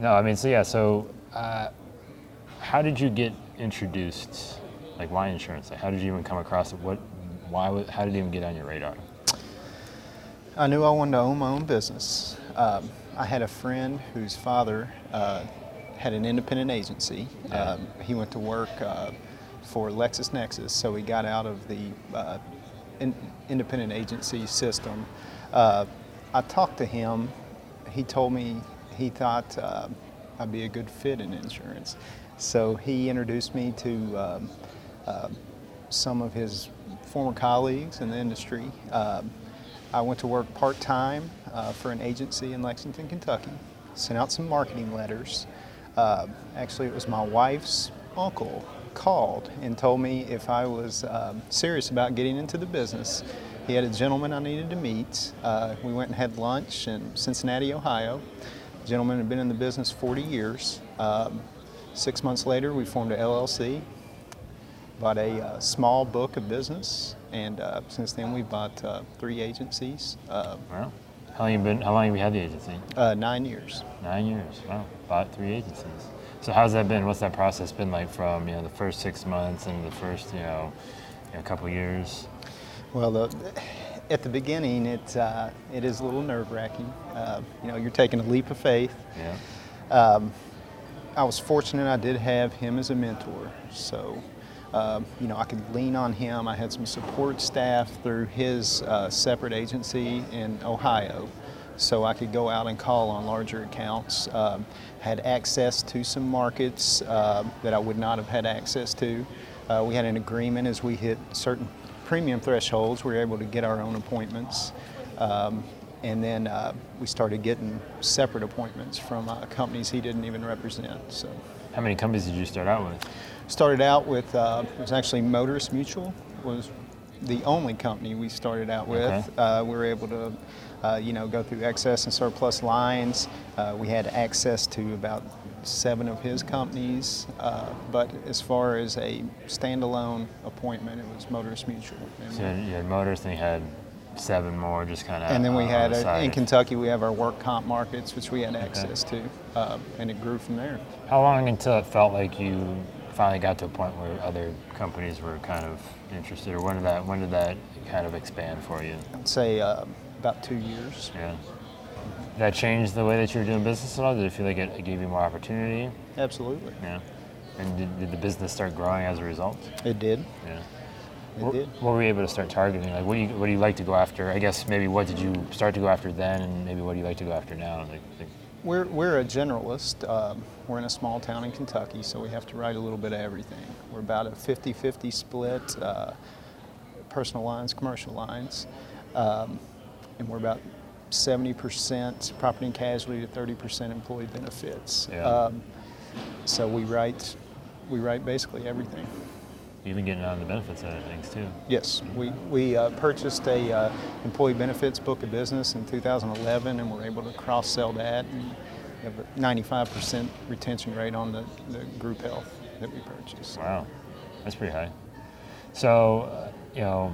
No, I mean, so yeah, so uh, how did you get introduced, like why insurance? Like, how did you even come across it? What, why, wa- how did it even get on your radar? I knew I wanted to own my own business. Um, I had a friend whose father uh, had an independent agency. Yeah. Um, he went to work uh, for LexisNexis, so he got out of the uh, in, independent agency system. Uh, I talked to him. He told me he thought uh, I'd be a good fit in insurance. So he introduced me to um, uh, some of his former colleagues in the industry. Um, I went to work part time uh, for an agency in Lexington, Kentucky. Sent out some marketing letters. Uh, actually, it was my wife's uncle called and told me if I was um, serious about getting into the business. He had a gentleman I needed to meet. Uh, we went and had lunch in Cincinnati, Ohio. Gentleman had been in the business 40 years. Um, six months later, we formed a LLC bought a uh, small book of business, and uh, since then we've bought uh, three agencies, uh, Wow. How long you been? How long have you had the agency? uh, nine years. Nine years. Wow. Bought three agencies. So how's that been? What's that process been like from you know the first six months and the first you know, you know couple years? Well, the, at the beginning, it uh, it is a little nerve wracking. Uh, you know, you're taking a leap of faith. Yeah. Um, I was fortunate; I did have him as a mentor, so. Um, you know, I could lean on him. I had some support staff through his uh, separate agency in Ohio, so I could go out and call on larger accounts. Um, had access to some markets uh, that I would not have had access to. Uh, we had an agreement as we hit certain premium thresholds, we were able to get our own appointments. Um, and then uh, we started getting separate appointments from uh, companies he didn't even represent. So How many companies did you start out with? started out with uh, it was actually Motorist Mutual was the only company we started out with. Okay. Uh, we were able to, uh, you know, go through excess and surplus lines. Uh, we had access to about seven of his companies, uh, but as far as a standalone appointment, it was Motorist Mutual. And, So you had, motors, then you had seven more, just kind of. and then we had the uh, in Kentucky we have our work comp markets, which we had access to, uh, and it grew from there. How long until it felt like you finally got to a point where other companies were kind of interested, or when did that when did that kind of expand for you? I'd say uh, about two years. Yeah. Did that change the way that you were doing business at all? Did it feel like it, it gave you more opportunity? Absolutely, Yeah. And did, did the business start growing as a result? it did. Yeah. It what, did. what were you able to start targeting? Like, what do you what do you like to go after? I guess maybe what did you start to go after then, and maybe what do you like to go after now? Like, like, We're, we're a generalist. Um, we're in a small town in Kentucky, so we have to write a little bit of everything. We're about a 50 50 split uh, personal lines, commercial lines. Um, and we're about 70% property and casualty to 30% employee benefits. Yeah. Um, so we write, we write basically everything. even getting on the benefits side of things too. Yes, we, we uh, purchased a uh, employee benefits book of business in 2011 and we're able to cross-sell that. And have a 95% retention rate on the, the group health that we purchased. Wow, that's pretty high. So, uh, you know,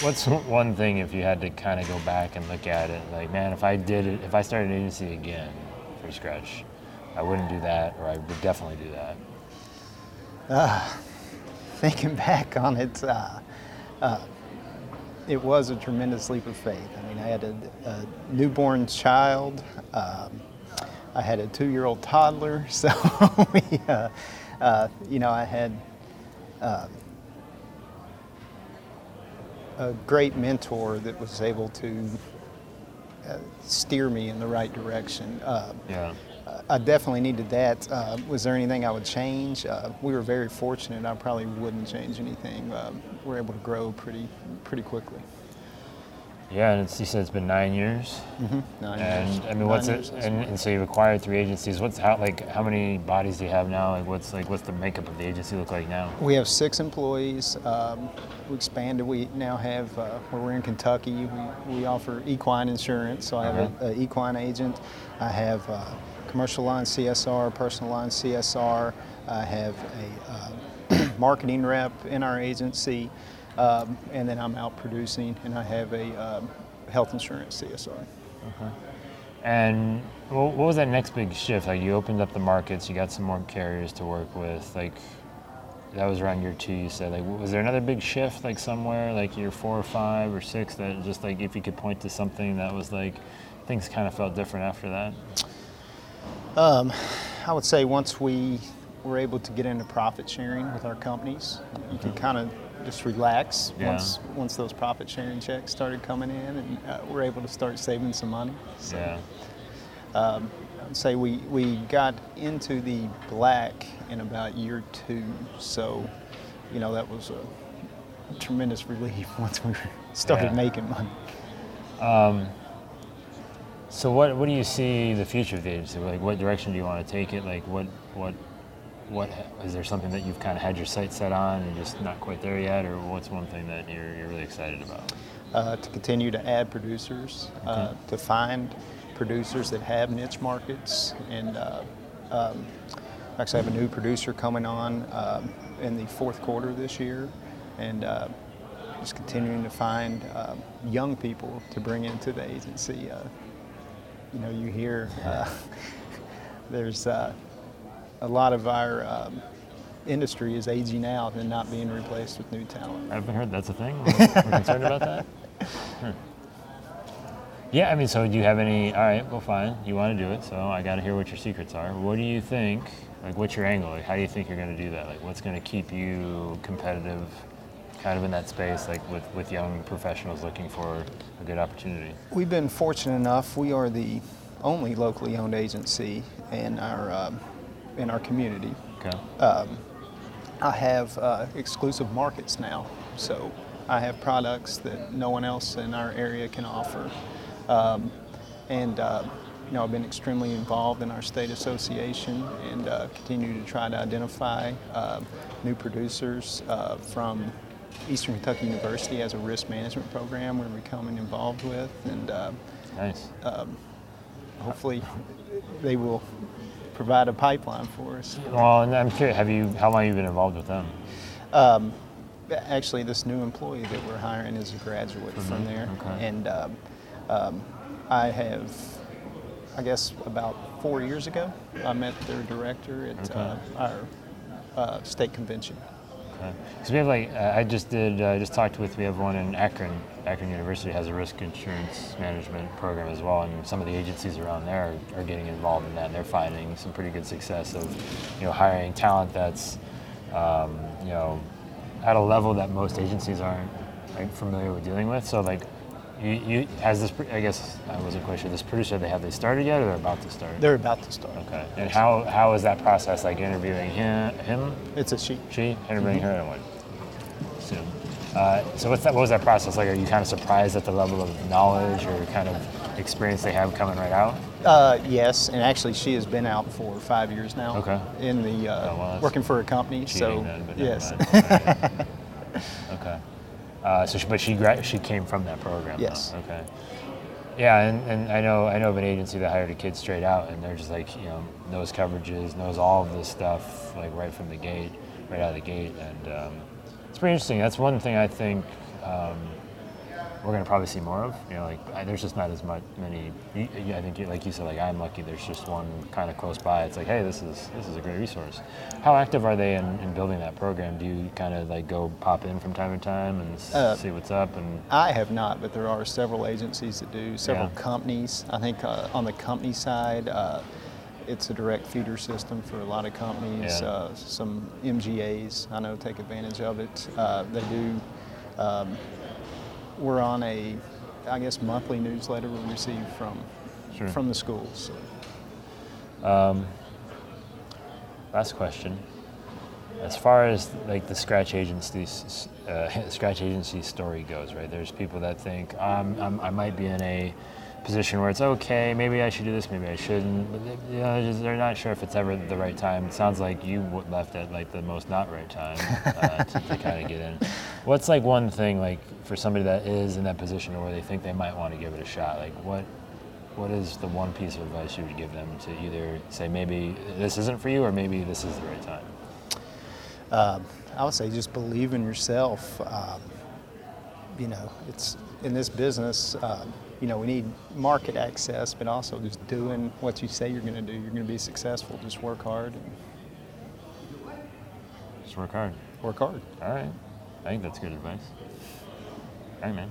what's one thing if you had to kind of go back and look at it? Like, man, if I did it, if I started an agency again from scratch, I wouldn't do that, or I would definitely do that. Thinking back on it, uh, uh, it was a tremendous leap of faith. I mean, I had a, a newborn child. Um, I had a two-year-old toddler, so we, uh, uh, you know, I had uh, a great mentor that was able to uh, steer me in the right direction. Uh, Yeah. I definitely needed that. Uh, was there anything I would change? Uh, we were very fortunate. I probably wouldn't change anything. Um, we're able to grow pretty, pretty quickly. Yeah, and it's, you said it's been nine years. Nine And years. I mean, what's Nine it? And, and so you've acquired three agencies. What's how like how many bodies do you have now? Like what's like what's the makeup of the agency look like now? We have six employees. Um, we expanded. We now have, uh, where we're in Kentucky, we, we offer equine insurance. So I have Uh-huh. an equine agent. I have uh, commercial line CSR, personal line CSR. I have a uh, marketing rep in our agency. Um, and then I'm out producing, and I have a um, health insurance CSR. Okay. And what was that next big shift? Like you opened up the markets, you got some more carriers to work with. Like that was around year two. You said like, was there another big shift like somewhere, like year four or five or six? That just like if you could point to something that was like things kind of felt different after that. Um, I would say once we were able to get into profit sharing with our companies, you can kind of just relax Yeah. once once those profit sharing checks started coming in, and uh, we're able to start saving some money. So Yeah. I'd say we, we got into the black in about year two, so you know that was a tremendous relief once we started Yeah. making money. Um, So what what do you see the future of the agency? Like what direction do you want to take it? Like what what what is there something that you've kind of had your sights set on and just not quite there yet, or what's one thing that you're, you're really excited about? uh, to continue to add producers, uh, to find producers that have niche markets. And uh, um, actually, have a new producer coming on um, in the fourth quarter this year, and uh, just continuing to find um, young people to bring into the agency. Uh, you know, you hear uh, there's uh, a lot of our um, industry is aging out and not being replaced with new talent. I haven't heard that's a thing. We're, we're concerned about that. Hmm. Yeah, I mean, so do you have any? All right, well, fine. You want to do it, so I got to hear what your secrets are. What do you think? Like, what's your angle? Like, how do you think you're going to do that? Like, what's going to keep you competitive, kind of in that space, like with with young professionals looking for a good opportunity? We've been fortunate enough. We are the only locally owned agency and our um, in our community. Okay. I have uh, exclusive markets now, so I have products that no one else in our area can offer. Um, and uh, you know, I've been extremely involved in our state association and uh, continue to try to identify uh, new producers uh, from Eastern Kentucky University as a risk management program we're becoming involved with, and uh, Nice. hopefully they will provide a pipeline for us. Well, and I'm curious. Have you? How long have you been involved with them? Actually, this new employee that we're hiring is a graduate from there, Okay. and um, um, I have, I guess, about four years ago, I met their director at Okay. uh, our uh, state convention. Because we have like uh, I just did uh, just talked with we have one in Akron. Akron University has a risk insurance management program as well, and some of the agencies around there are, are getting involved in that. And they're finding some pretty good success of you know hiring talent that's um, you know at a level that most agencies aren't like, familiar with dealing with. So like. You, you, has this, I guess I wasn't quite sure. This producer, they have they started yet, or they're about to start? They're about to start. okay. And how, how is that process? Like interviewing him, him, It's a she. she interviewing her and what? Soon. Uh, so what's that? What was that process like? Are you kind of surprised at the level of knowledge or kind of experience they have coming right out? Uh, yes, and actually, she has been out for five years now. Okay. In the uh, Oh, well, working for a company. So then, yes. mind. okay. Uh, so, she, but she she came from that program. though. Yes. Okay. Yeah, and, and I know I know of an agency that hired a kid straight out, and they're just like you know knows coverages, knows all of this stuff like right from the gate, right out of the gate, and um, it's pretty interesting. That's one thing I think um, we're going to probably see more of. You know, like I, there's just not as much many. I think, you, like you said, like I'm lucky. There's just one kind of close by. It's like, hey, this is this is a great resource. How active are they in, in building that program? Do you kind of like go pop in from time to time and Uh, see what's up? And I have not, but there are several agencies that do, several Yeah. companies. I think uh, on the company side, uh, it's a direct feeder system for a lot of companies. Yeah. Uh, some MGAs, I know, take advantage of it. Uh, they do. Um, we're on a, I guess, monthly newsletter we receive from Sure. from the schools. last question. As far as like the scratch agency, uh, scratch agency story goes, right? There's people that think um, I'm, I might be in a position where it's okay. Maybe I should do this. Maybe I shouldn't. But they, you know, they're, just, they're not sure if it's ever the right time. It sounds like you left at like the most not right time uh, to, to kind of get in. What's like one thing like for somebody that is in that position where they think they might want to give it a shot? Like what what is the one piece of advice you would give them to either say maybe this isn't for you or maybe this is the right time? Um, I would say just believe in yourself. Um, you know, it's in this business. Um, you know, we need market access, but also just doing what you say you're going to do. You're going to be successful. Just work hard and Just work hard. work hard. All right. I think that's good advice. All right, man.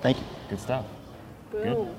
Thank you. Good stuff. Boom.